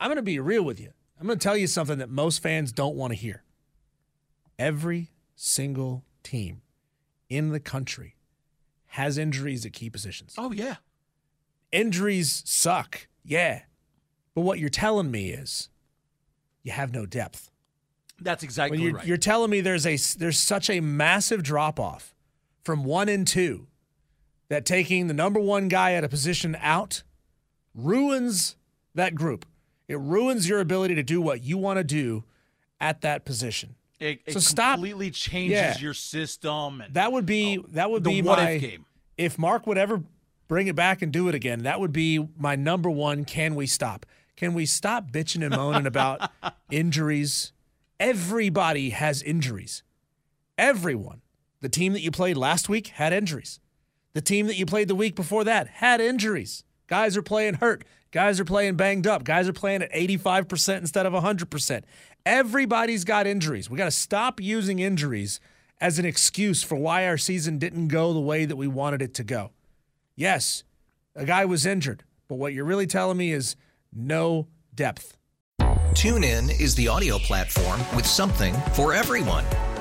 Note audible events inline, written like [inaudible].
I'm going to be real with you. I'm going to tell you something that most fans don't want to hear. Every single team in the country has injuries at key positions. Oh yeah. Injuries suck. Yeah. But what you're telling me is you have no depth. That's exactly you're, right. you're telling me there's a there's such a massive drop off from one and two that taking the number one guy at a position out ruins that group. It ruins your ability to do what you want to do at that position. it, it so stop- completely changes Yeah. your system. And That would be oh, that would be what my if game. if Mark would ever bring it back and do it again. That would be my number one. Can we stop? Can we stop bitching and moaning about [laughs] injuries? Everybody has injuries. Everyone. The team that you played last week had injuries. The team that you played the week before that had injuries. Guys are playing hurt. Guys are playing banged up. Guys are playing at 85% instead of 100%. Everybody's got injuries. We got to stop using injuries as an excuse for why our season didn't go the way that we wanted it to go. Yes, a guy was injured, but what you're really telling me is no depth. TuneIn is the audio platform with something for everyone.